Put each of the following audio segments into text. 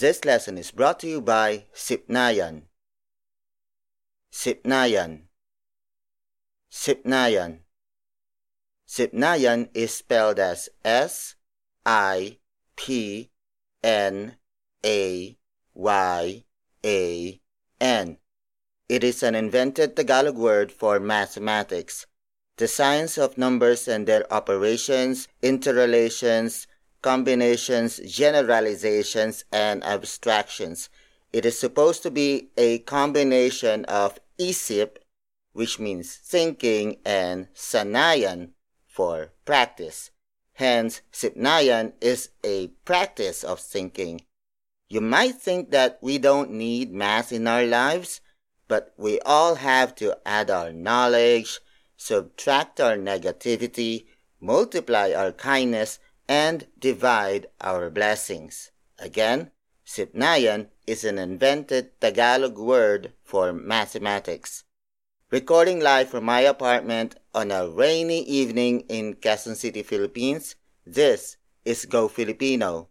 This lesson is brought to you by Sipnayan. Sipnayan. Sipnayan. Sipnayan is spelled as S I P N A Y A N. It is an invented Tagalog word for mathematics, the science of numbers and their operations, interrelations, combinations, generalizations, and abstractions. It is supposed to be a combination of isip, which means thinking, and sanayan for practice. Hence, sipnayan is a practice of thinking. You might think that we don't need math in our lives, but we all have to add our knowledge, subtract our negativity, multiply our kindness, and divide our blessings. Again, Sipnayan is an invented Tagalog word for mathematics. Recording live from my apartment on a rainy evening in Quezon City, Philippines, this is Go Filipino.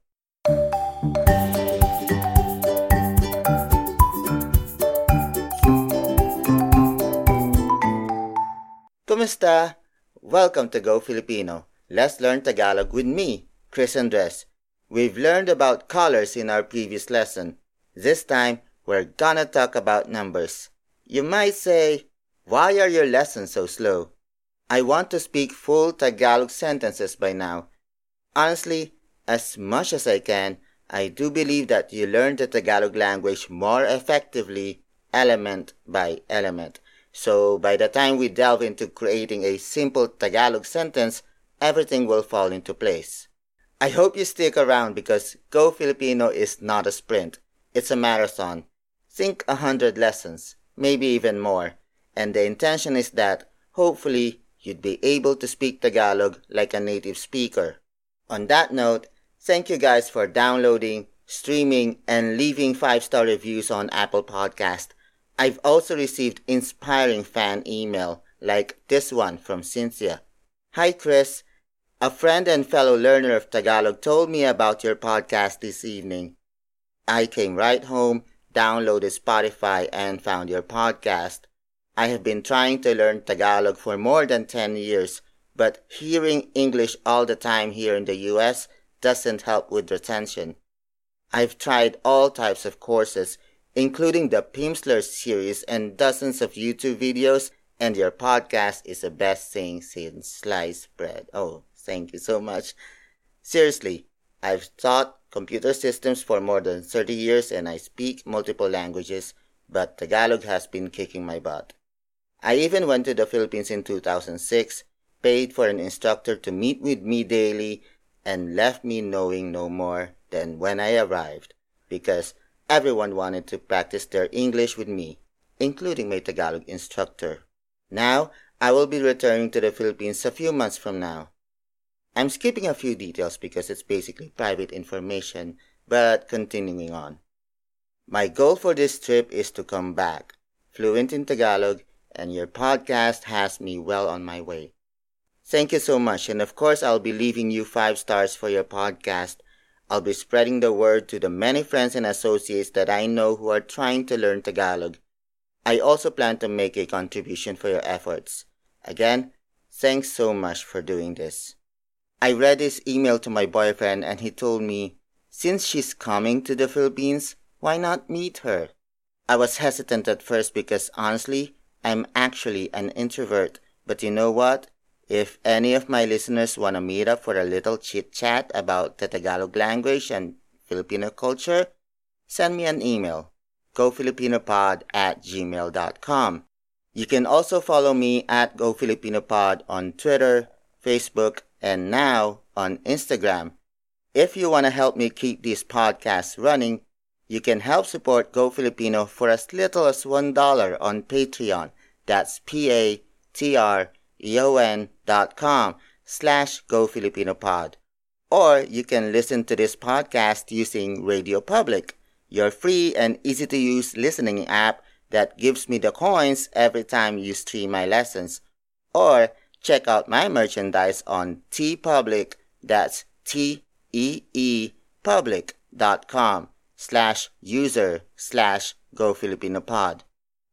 Kumusta? Welcome to Go Filipino. Let's learn Tagalog with me, Chris Andres. We've learned about colors in our previous lesson. This time, we're gonna talk about numbers. You might say, why are your lessons so slow? I want to speak full Tagalog sentences by now. Honestly, as much as I can, I do believe that you learn the Tagalog language more effectively, element by element. So by the time we delve into creating a simple Tagalog sentence, everything will fall into place. I hope you stick around because Go Filipino is not a sprint. It's a marathon. Think a hundred lessons, maybe even more. And the intention is that, hopefully, you'd be able to speak Tagalog like a native speaker. On that note, thank you guys for downloading, streaming, and leaving five-star reviews on Apple Podcast. I've also received inspiring fan email like this one from Cynthia. Hi Chris, a friend and fellow learner of Tagalog told me about your podcast this evening. I came right home, downloaded Spotify, and found your podcast. I have been trying to learn Tagalog for more than 10 years, but hearing English all the time here in the US doesn't help with retention. I've tried all types of courses, including the Pimsleur series and dozens of YouTube videos, and your podcast is the best thing since sliced bread. Oh, Thank you so much. Seriously, I've taught computer systems for more than 30 years and I speak multiple languages, but Tagalog has been kicking my butt. I even went to the Philippines in 2006, paid for an instructor to meet with me daily, and left me knowing no more than when I arrived, because everyone wanted to practice their English with me, including my Tagalog instructor. Now, I will be returning to the Philippines a few months from now. I'm skipping a few details because it's basically private information, but continuing on. My goal for this trip is to come back, fluent in Tagalog, and your podcast has me well on my way. Thank you so much, and of course, I'll be leaving you five stars for your podcast. I'll be spreading the word to the many friends and associates that I know who are trying to learn Tagalog. I also plan to make a contribution for your efforts. Again, thanks so much for doing this. I read his email to my boyfriend and he told me, since she's coming to the Philippines, why not meet her? I was hesitant at first because honestly, I'm actually an introvert. But you know what? If any of my listeners want to meet up for a little chit chat about the Tagalog language and Filipino culture, send me an email. GoFilipinoPod at gmail.com. You can also follow me at GoFilipinoPod on Twitter, Facebook, and now on Instagram. If you want to help me keep these podcasts running, you can help support Go Filipino for as little as $1 on Patreon. That's P-A-T-R-E-O-N dot com slash Go Filipino Pod. Or you can listen to this podcast using Radio Public, your free and easy to use listening app that gives me the coins every time you stream my lessons. Or Check out my merchandise on TeePublic. That's T E E public.com slash user slash go Filipino pod.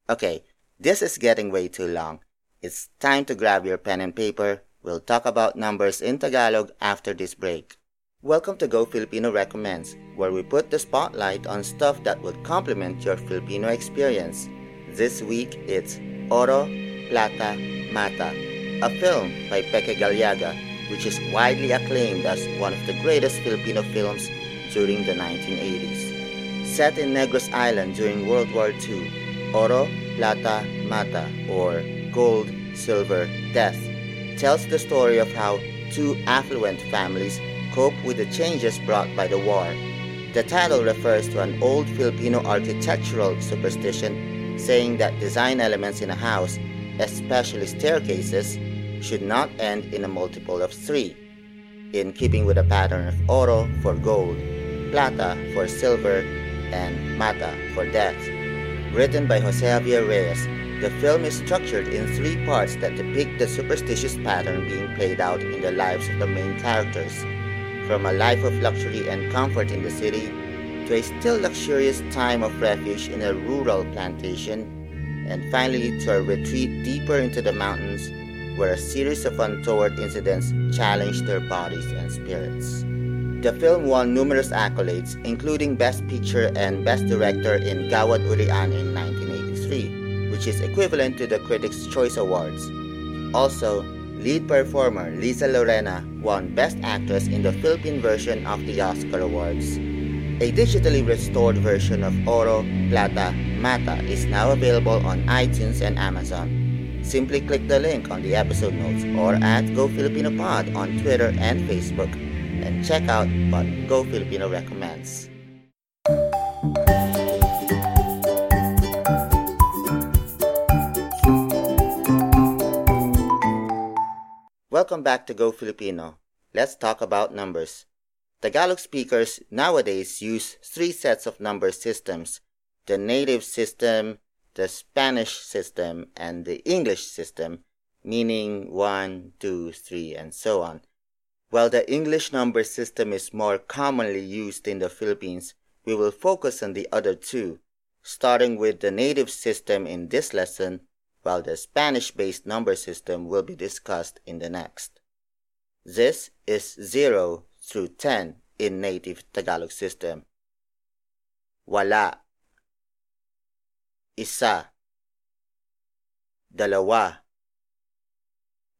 Okay, this is getting way too long. It's time to grab your pen and paper. We'll talk about numbers in Tagalog after this break. Welcome to Go Filipino Recommends, where we put the spotlight on stuff that would complement your Filipino experience. This week it's Oro, Plata, Mata, a film by Peque Gallaga, which is widely acclaimed as one of the greatest Filipino films during the 1980s. Set in Negros Island during World War II, Oro, Plata, Mata, or Gold, Silver, Death, tells the story of how two affluent families cope with the changes brought by the war. The title refers to an old Filipino architectural superstition saying that design elements in a house, especially staircases, should not end in a multiple of three, in keeping with the pattern of oro for gold, plata for silver, and mata for death. Written by Jose Javier Reyes, the film is structured in three parts that depict the superstitious pattern being played out in the lives of the main characters, from a life of luxury and comfort in the city to a still luxurious time of refuge in a rural plantation, and finally to a retreat deeper into the mountains where a series of untoward incidents challenged their bodies and spirits. The film won numerous accolades, including Best Picture and Best Director in Gawad Urian in 1983, which is equivalent to the Critics' Choice Awards. Also, lead performer Liza Lorena won Best Actress in the Philippine version of the Oscar Awards. A digitally restored version of Oro, Plata, Mata is now available on iTunes and Amazon. Simply click the link on the episode notes or at Go Filipino Pod on Twitter and Facebook and check out what Go Filipino recommends. Welcome back to Go Filipino. Let's talk about numbers. Tagalog speakers nowadays use three sets of number systems the native system, the Spanish system and the English system, meaning 1, 2, 3, and so on. While the English number system is more commonly used in the Philippines, we will focus on the other two, starting with the native system in this lesson, while the Spanish based number system will be discussed in the next. This is 0 through 10 in native Tagalog system. Wala isa, dalawa,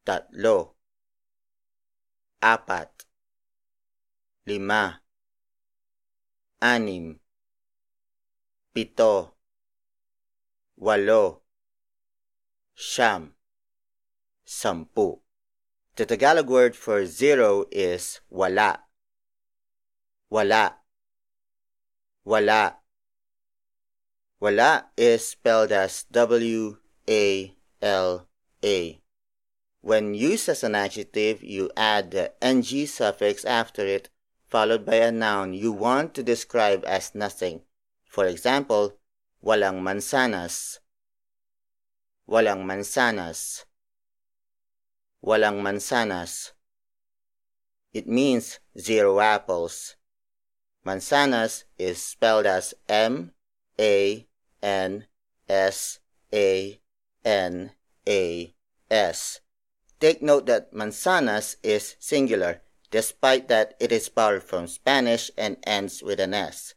tatlo, apat, lima, anim, pito, walo, siyam, sampu. The Tagalog word for zero is wala. Wala. Wala. Wala is spelled as W A L A. When used as an adjective, you add the ng suffix after it, followed by a noun you want to describe as nothing. For example, walang mansanas. Walang mansanas. Walang mansanas. It means zero apples. Mansanas is spelled as M A N S A N A S. Take note that mansanas is singular, despite that it is borrowed from Spanish and ends with an S.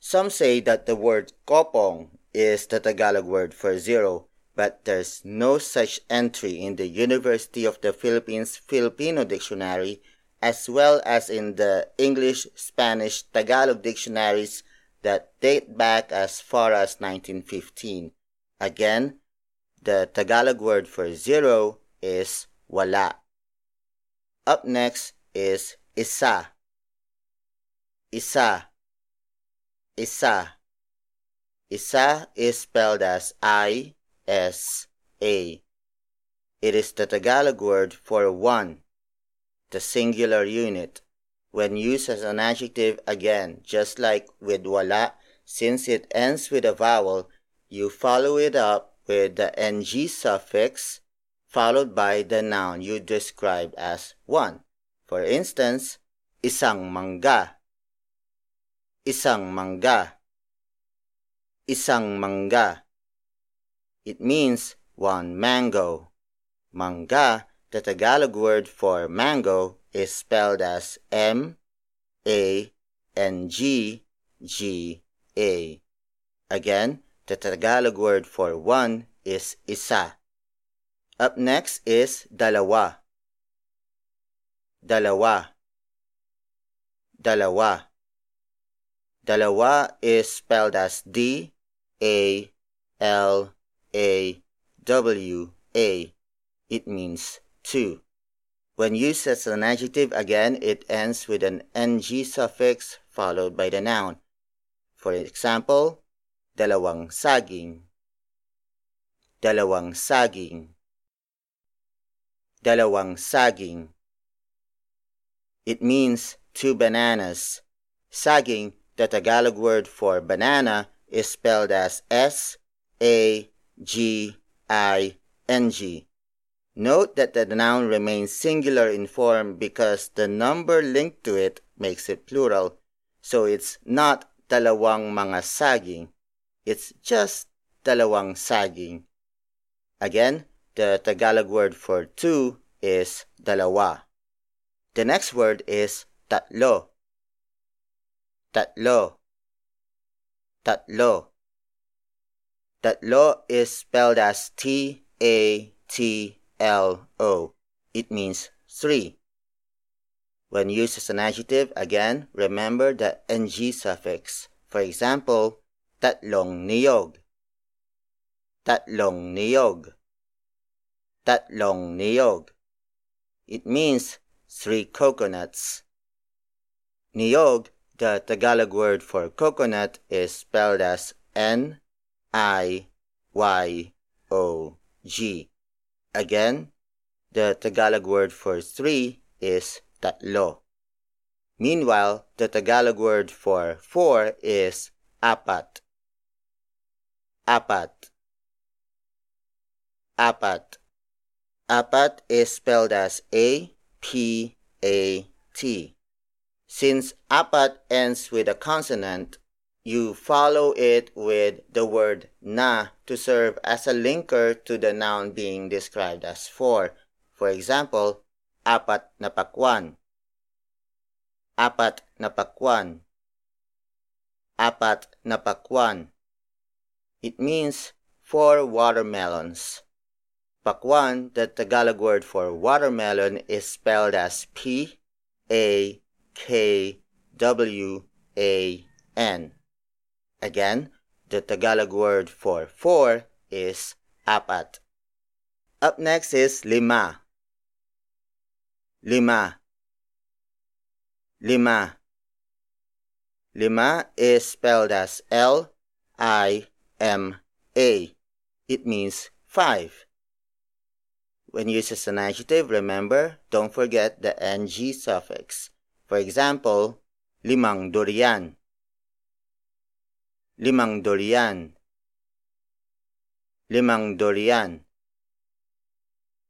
Some say that the word kopong is the Tagalog word for zero, but there's no such entry in the University of the Philippines Filipino Dictionary as well as in the English, Spanish, Tagalog dictionaries that date back as far as 1915. Again, the Tagalog word for zero is wala. Up next is isa. Isa. Isa. Isa is spelled as I S A. It is the Tagalog word for one, the singular unit when used as an adjective again, just like with wala, since it ends with a vowel, you follow it up with the ng suffix followed by the noun you describe as one. For instance, isang mangga. isang mangga. Isang mangga. It means one mango. Mangga, the Tagalog word for mango, is spelled as M A N G G A. Again, the Tagalog word for one is isa. Up next is dalawa. Dalawa. Dalawa. Dalawa is spelled as D A L A W A. It means two. When used as an adjective, again, it ends with an ng suffix followed by the noun. For example, dalawang saging. Dalawang saging. Dalawang saging. It means two bananas. Saging, the Tagalog word for banana, is spelled as S A G I N G. Note that the noun remains singular in form because the number linked to it makes it plural. So it's not dalawang mga saging. It's just dalawang saging. Again, the Tagalog word for two is dalawa. The next word is tatlo. Tatlo. Tatlo. Tatlo is spelled as T A T L O. It means three. When used as an adjective, again, remember the ng suffix. For example, tatlong niyog. Tatlong niyog. Tatlong niyog. It means three coconuts. Niyog, the Tagalog word for coconut, is spelled as N I Y O G. Again, the Tagalog word for three is tatlo. Meanwhile, the Tagalog word for four is apat. Apat. Apat. Apat is spelled as A P A T. Since apat ends with a consonant, you follow it with the word na to serve as a linker to the noun being described as four. For example, apat na pakwan. Apat na pakwan. Apat na pakwan. It means four watermelons. Pakwan, the Tagalog word for watermelon, is spelled as P A K W A N. Again, the Tagalog word for four is apat. Up next is lima. Lima. Lima. Lima is spelled as L I M A. It means five. When used as an adjective, remember, don't forget the ng suffix. For example, limang durian limang durian. Limang durian.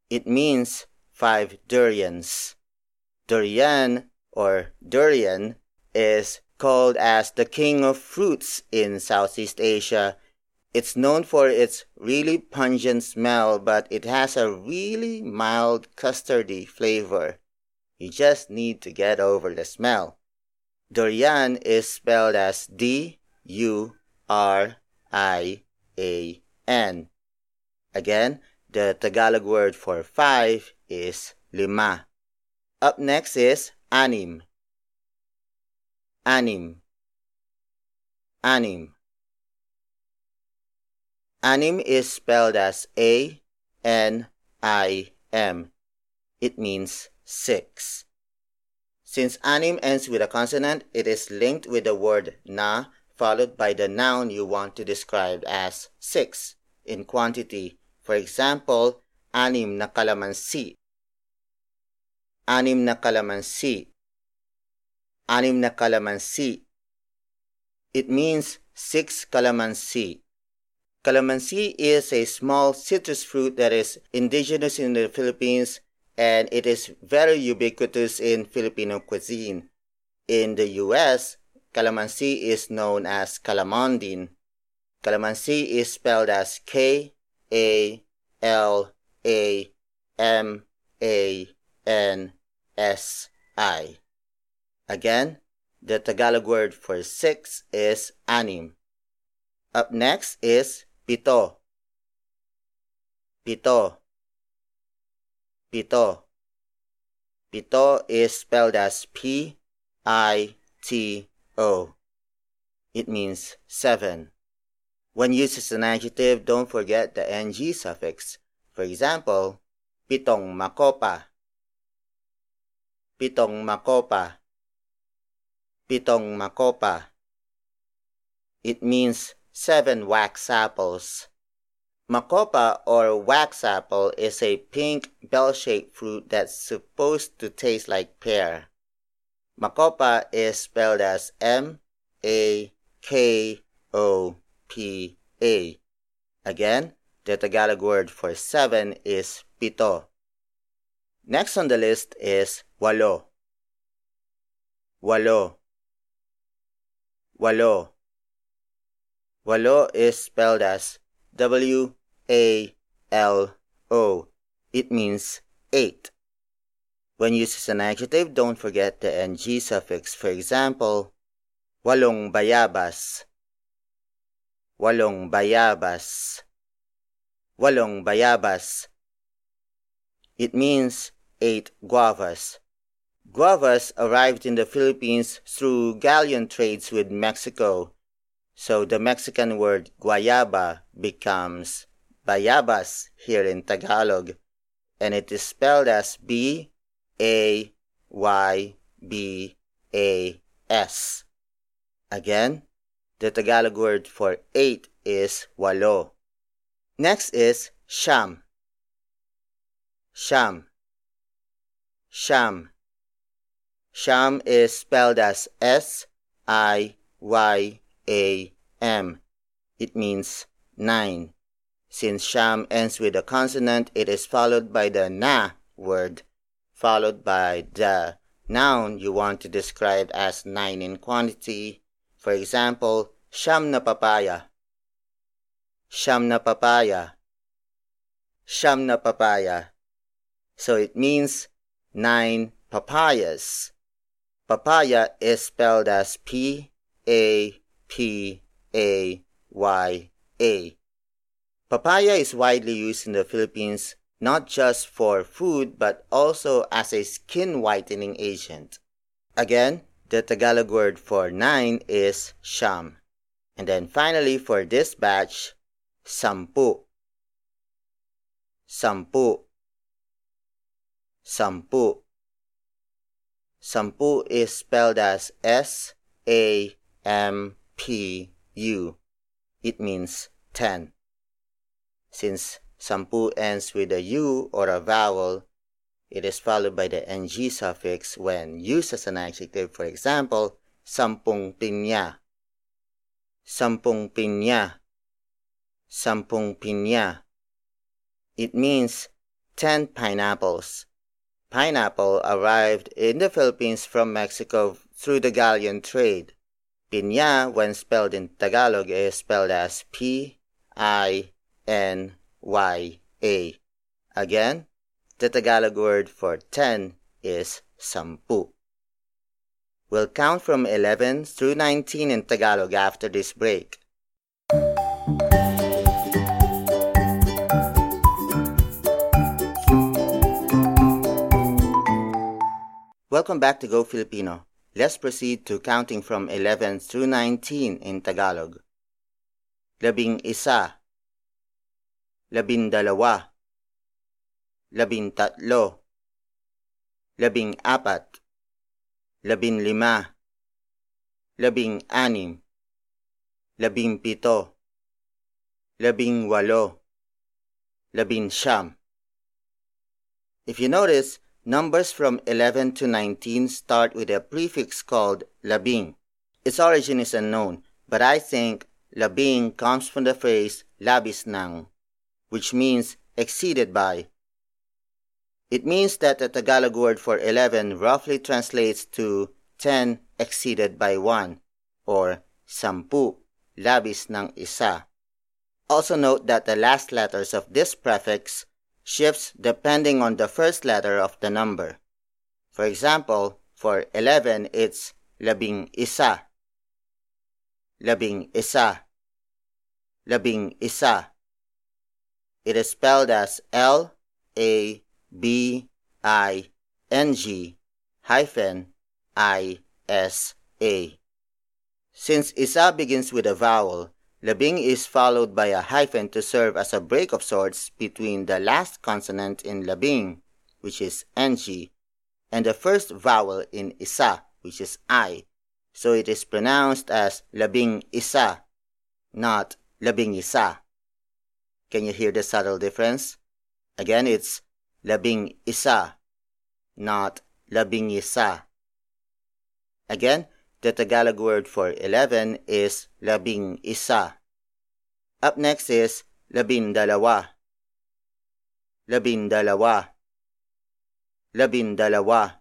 It means five durians. Durian or durian is called as the king of fruits in Southeast Asia. It's known for its really pungent smell, but it has a really mild custardy flavor. You just need to get over the smell. Durian is spelled as D U R I A N. Again, the Tagalog word for five is lima. Up next is anim. Anim. Anim. Anim is spelled as A N I M. It means six. Since anim ends with a consonant, it is linked with the word na followed by the noun you want to describe as six in quantity. For example, anim na kalamansi. Anim na kalamansi. Anim na kalamansi. It means six calamansi. Calamansi is a small citrus fruit that is indigenous in the Philippines and it is very ubiquitous in Filipino cuisine. In the US, calamansi is known as calamondin. Calamansi is spelled as K A L A M A N S I. Again, the Tagalog word for six is anim. Up next is pito. Pito. Pito. Pito is spelled as P I T O. It means seven. When used as an adjective, don't forget the ng suffix. For example, pitong makopa. Pitong makopa. Pitong makopa. It means seven wax apples. Makopa or wax apple is a pink bell-shaped fruit that's supposed to taste like pear. Makopa is spelled as M A K O P A. Again, the Tagalog word for seven is pito. Next on the list is walo. Walo. Walo. Walo is spelled as W A L O. It means eight. When used as an adjective, don't forget the ng suffix. For example, walong bayabas. Walong bayabas. Walong bayabas. It means eight guavas. Guavas arrived in the Philippines through galleon trades with Mexico, so the Mexican word guayaba becomes bayabas here in Tagalog, and it is spelled as B A Y B A S. Again, the Tagalog word for eight is walo. Next is siyam. Siyam. Siyam. Siyam is spelled as S I Y A M. It means nine. Since siyam ends with a consonant, it is followed by the na word, followed by the noun you want to describe as nine in quantity. For example, siyam na papaya. Siyam na papaya. Siyam na papaya. So it means nine papayas. Papaya is spelled as P A P A Y A. Papaya is widely used in the Philippines not just for food but also as a skin whitening agent. Again, the Tagalog word for nine is siyam. And then finally for this batch, sampu. Sampu. Sampu. Sampu is spelled as S A M P U. It means ten. Since sampu ends with a U or a vowel, it is followed by the ng suffix when used as an adjective. For example, sampung pinya. Sampung pinya. Sampung pinya. It means ten pineapples. Pineapple arrived in the Philippines from Mexico through the galleon trade. Piña, when spelled in Tagalog, is spelled as P I N Y A. Again, the Tagalog word for 10 is sampu. We'll count from 11 through 19 in Tagalog after this break. Welcome back to Go Filipino. Let's proceed to counting from 11 through 19 in Tagalog. Labing isa. Labing dalawa. Labing apat. Labing lima. Labing anim. Labing pito. Labing walo. Labing siyam. If you notice, Numbers from 11 to 19 start with a prefix called labing. Its origin is unknown, but I think labing comes from the phrase labis nang, which means exceeded by. It means that the Tagalog word for 11 roughly translates to 10 exceeded by 1. or sampu, labis ng isa. Also note that the last letters of this prefix shifts depending on the first letter of the number. For example, for 11 it's labing isa. Labing isa. Labing isa. It is spelled as L A B I N G hyphen I S A. Since isa begins with a vowel, labing is followed by a hyphen to serve as a break of sorts between the last consonant in labing, which is ng, and the first vowel in isa, which is i. So it is pronounced as labing isa, not labing isa. Can you hear the subtle difference? Again, it's labing isa, not labing isa. Again, the Tagalog word for 11 is labing isa. Up next is labing dalawa. Labing dalawa. Labing dalawa.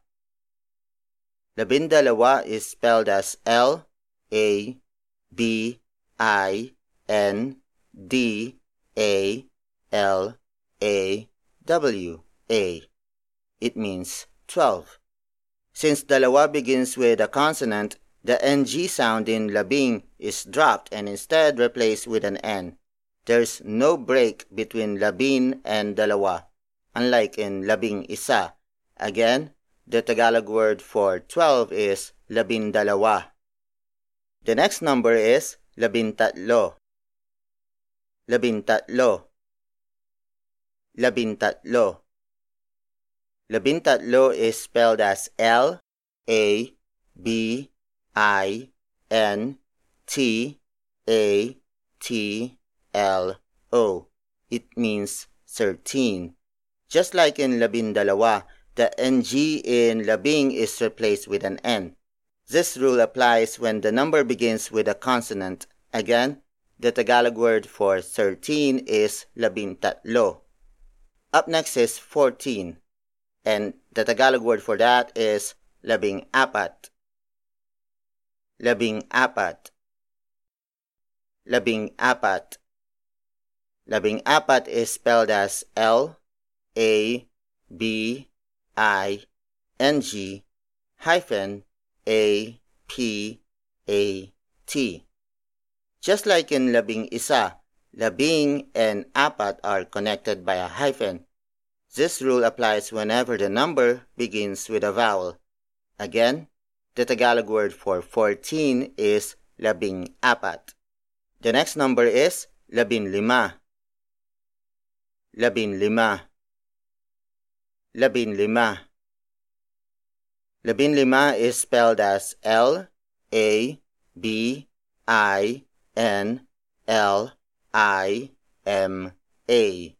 Labing dalawa is spelled as L A B I N D a L A W A. It means 12. Since dalawa begins with a consonant, the NG sound in labing is dropped and instead replaced with an N. There's no break between labing and dalawa, unlike in labing isa. Again, the Tagalog word for 12 is labindalawa. The next number is labintatlo labintatlo labintatlo labintatlo is spelled as L A B I N T A T L O. It means thirteen. Just like in labindalawa, the NG in labing is replaced with an N. This rule applies when the number begins with a consonant. Again, the Tagalog word for 13 is labintatlo. Up next is 14, and the Tagalog word for that is labing apat. Labing apat. Labing apat. Labing apat is spelled as L A B I N G hyphen A P A T. Just like in labing isa, labing and apat are connected by a hyphen. This rule applies whenever the number begins with a vowel. Again, the Tagalog word for 14 is labing apat. The next number is labin lima. Labin lima. Labin lima. Labin lima is spelled as L A B I N L I M A.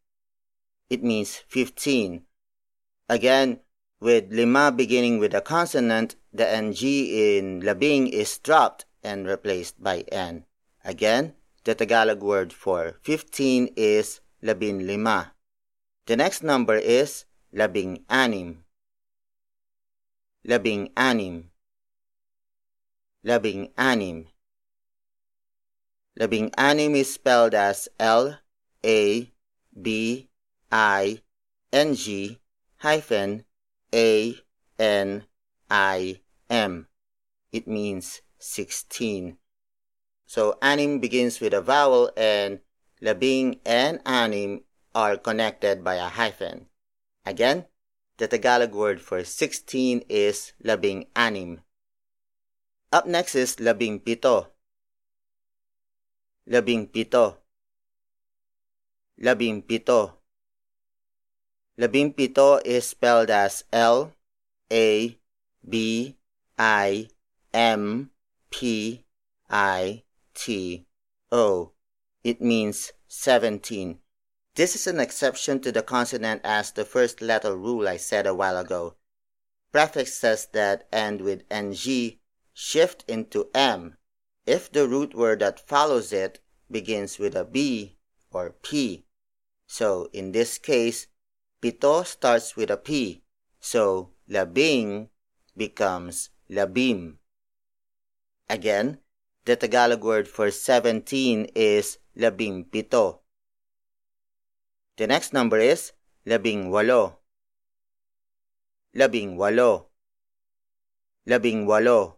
It means 15. Again, with lima beginning with a consonant, the ng in labing is dropped and replaced by n. Again, the Tagalog word for 15 is labin lima. The next number is labing anim. Labing anim. Labing anim. Labing anim is spelled as L A B I N G hyphen A N I M. It means 16. So anim begins with a vowel and labing and anim are connected by a hyphen. Again, the Tagalog word for 16 is labing anim. Up next is labing pito labing pito. Labing pito. Labing pito is spelled as L A B I M P I T O. It means 17. This is an exception to the consonant as the first letter rule I said a while ago. Prefixes that end with ng shift into m if the root word that follows it begins with a B or P. So in this case, pito starts with a P. So labing becomes labim. Again, The Tagalog word for 17 is labing pito. The next number is labing walo. Labing walo. Labing walo.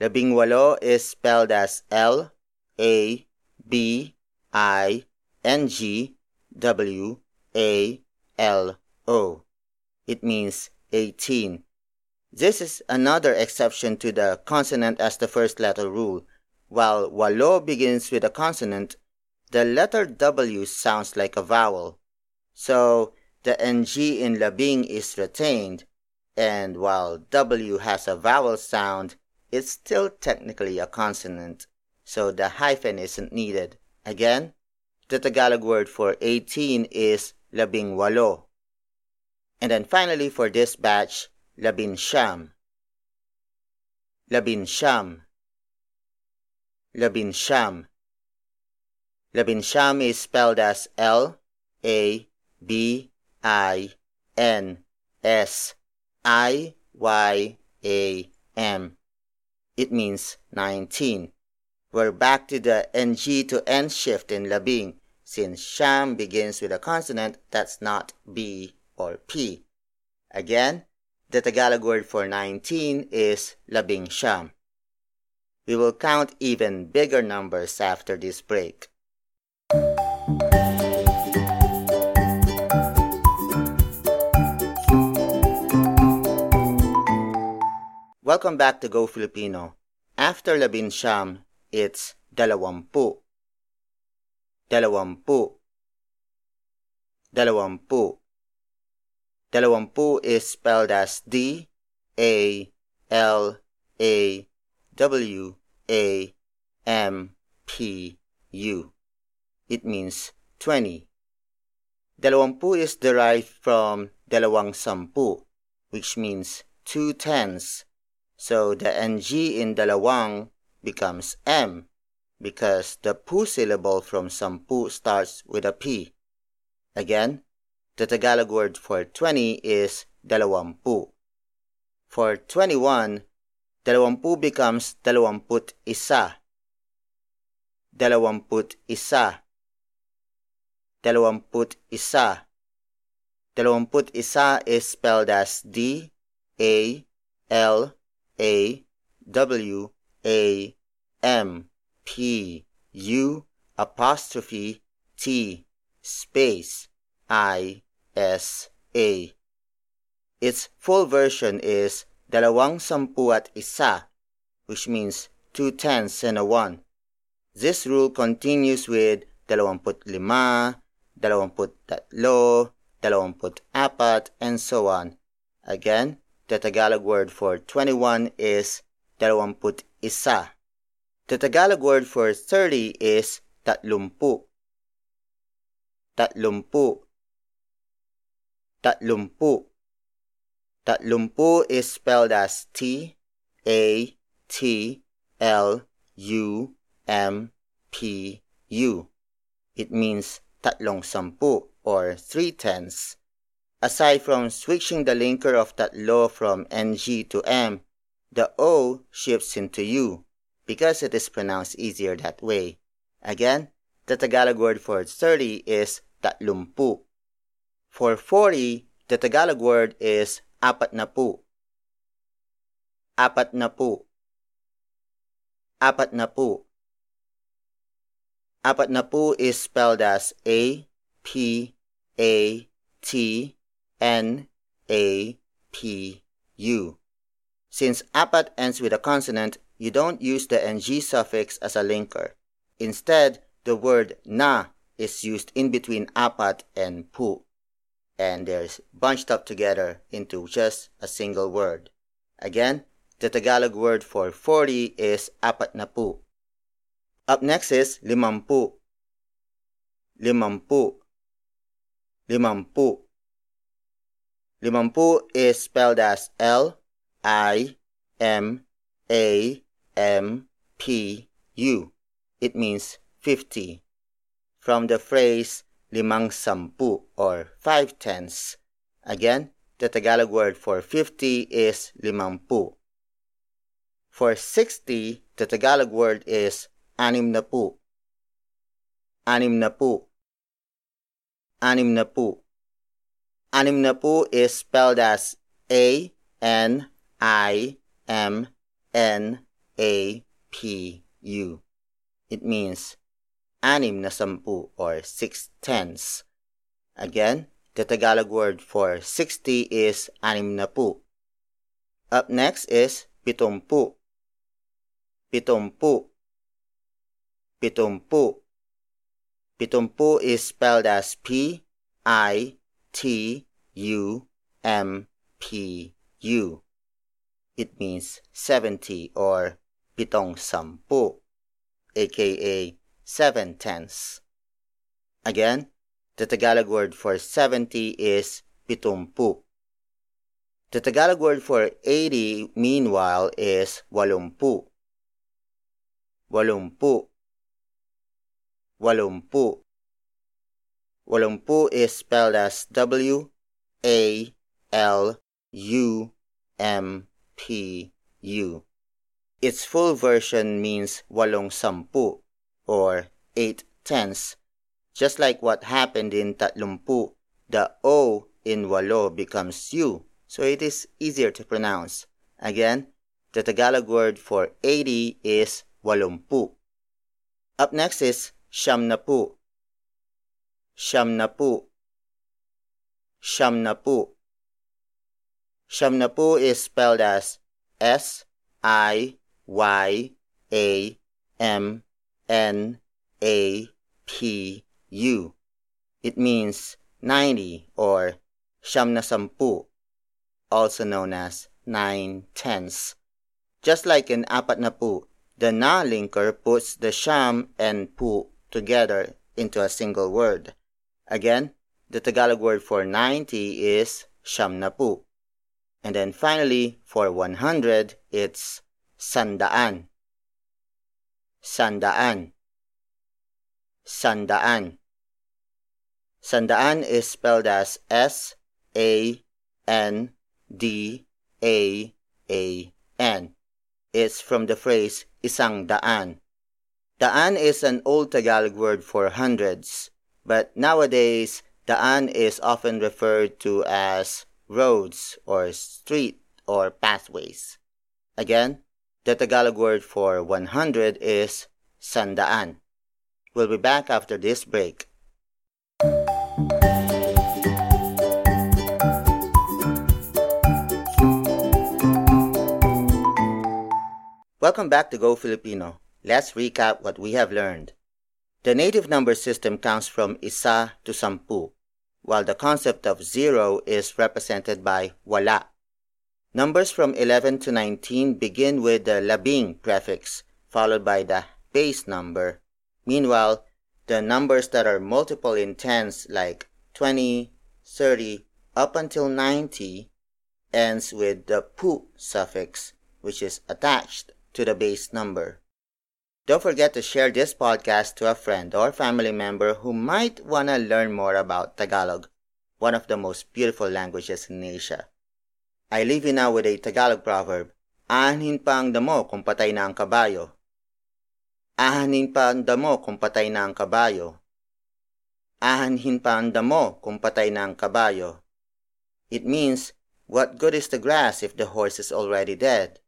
Labing walo is spelled as L A B I N G W A L O. It means 18. This is another exception to the consonant as the first letter rule. While walo begins with a consonant, the letter W sounds like a vowel. So the NG in labing is retained, and while W has a vowel sound, it's still technically a consonant, so the hyphen isn't needed. Again, the Tagalog word for 18 is labing walo. And then finally for this batch, labin siyam. Labin siyam. Labin siyam. Labin siyam is spelled as L A B I N S I Y A M. It means 19. We're back to the NG to N shift in labing since siyam begins with a consonant that's not B or P. Again, the Tagalog word for 19 is labing siyam. We will count even bigger numbers after this break. Welcome back to Go Filipino. After labing siyam, it's dalawampu. Dalawampu. Dalawampu. Dalawampu is spelled as D A L A W A M P U. It means 20. Dalawampu is derived from dalawang sampu, which means two tens. So the NG in dalawang becomes M because the pu syllable from sampu starts with a P. Again, the Tagalog word for 20 is dalawampu. For 21, dalawampu becomes dalawamput isa. Dalawamput isa. Dalawamput isa. Dalawamput isa is spelled as D A L A W A M P U apostrophe T space I S A. Its full version is dalawang sampu at isa, which means two tenths and a one. This rule continues with dalawamput lima, dalawamput tatlo, dalawamput apat, and so on. Again, the Tagalog word for 21 is dalawamput isa. The Tagalog word for 30 is tatlumpu. Tatlumpu Tatlumpu. Tatlumpu is spelled as T A T L U M P U. It means tatlong sampu or three tenths. Aside from switching the linker of tatlo from NG to M, the O shifts into U because it is pronounced easier that way. Again, the Tagalog word for 30 is tatlumpu. For 40, the Tagalog word is apat na po. Apat na po. Apat na po. Apat na po is spelled as A P A T N A P U. Since apat ends with a consonant, you don't use the ng suffix as a linker. Instead, the word na is used in between apat and pu and they're bunched up together into just a single word. Again, the Tagalog word for 40 is apat na po. Up next is limampu. Limampu. Limampu. Limampu is spelled as L I M A M P U. It means 50. From the phrase limang sampu or five tenths. Again, the Tagalog word for 50 is limampu. For 60, the Tagalog word is anim na po. Anim na po. Anim na po. Animnapu is spelled as A N I M N A P U. It means anim na sampu or six tenths. Again, the Tagalog word for 60 is animnapu. Up next is pitumpu. Pitumpu. Pitumpu. Pitumpu is spelled as P I T U M P U. It means 70 or pitong sampu, aka seven tenths. Again, the Tagalog word for 70 is pitumpu. The Tagalog word for 80, meanwhile, is walumpu. Walumpu. Walumpu. Walumpu is spelled as W A L U M P U. Its full version means walong sampu or eight tenths. Just like what happened in tatlumpu, the O in walo becomes U, so it is easier to pronounce. Again, the Tagalog word for 80 is walumpu. Up next is siyamnapu. Siyamnapu. Siyamnapu. Siyamnapu is spelled as S I Y A M N A P U. It means 90 or siyam na sampu, also known as nine tenths. Just like in apat na pu, the na linker puts the siyam and pu together into a single word. Again, the Tagalog word for 90 is siyamnapu. And then finally, for 100, it's sandaan. Sandaan. Sandaan. Sandaan is spelled as S A N D A A N. It's from the phrase isang daan. Daan is an old Tagalog word for hundreds, but nowadays daan is often referred to as roads or street or pathways. Again, the Tagalog word for 100 is sandaan. We'll be back after this break. Welcome back to Go Filipino. Let's recap what we have learned. The native number system counts from isa to sampu, while the concept of zero is represented by wala. Numbers from 11 to 19 begin with the labing prefix, followed by the base number. Meanwhile, the numbers that are multiple in tens like 20, 30, up until 90 ends with the pu suffix, which is attached to the base number. Don't forget to share this podcast to a friend or family member who might want to learn more about Tagalog, one of the most beautiful languages in Asia. I leave you now with a Tagalog proverb. Aanhin pa ang damo kung patay na ang kabayo. Aanhin pa ang damo kung patay na ang kabayo. Aanhin pa ang damo kung patay na ang kabayo. It means, what good is the grass if the horse is already dead?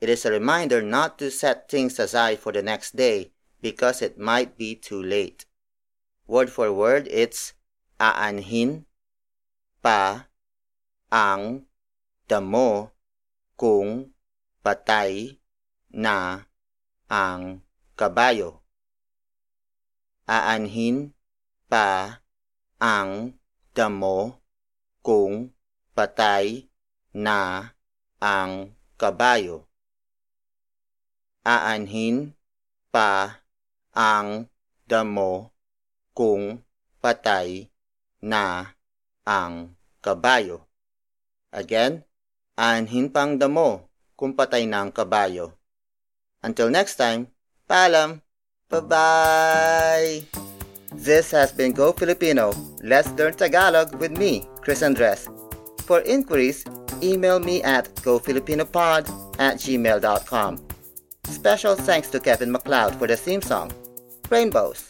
It is a reminder not to set things aside for the next day because it might be too late. Word for word, it's aanhin pa ang damo kung patay na ang kabayo. Aanhin pa ang damo kung patay na ang kabayo. Aanhin pa ang damo kung patay na ang kabayo. Again, aanhin pang damo kung patay na ang kabayo. Until next time, paalam! Bye-bye! This has been Go Filipino. Let's learn Tagalog with me, Chris Andres. For inquiries, email me at gofilipinopod at gmail.com. Special thanks to Kevin MacLeod for the theme song, Rainbows.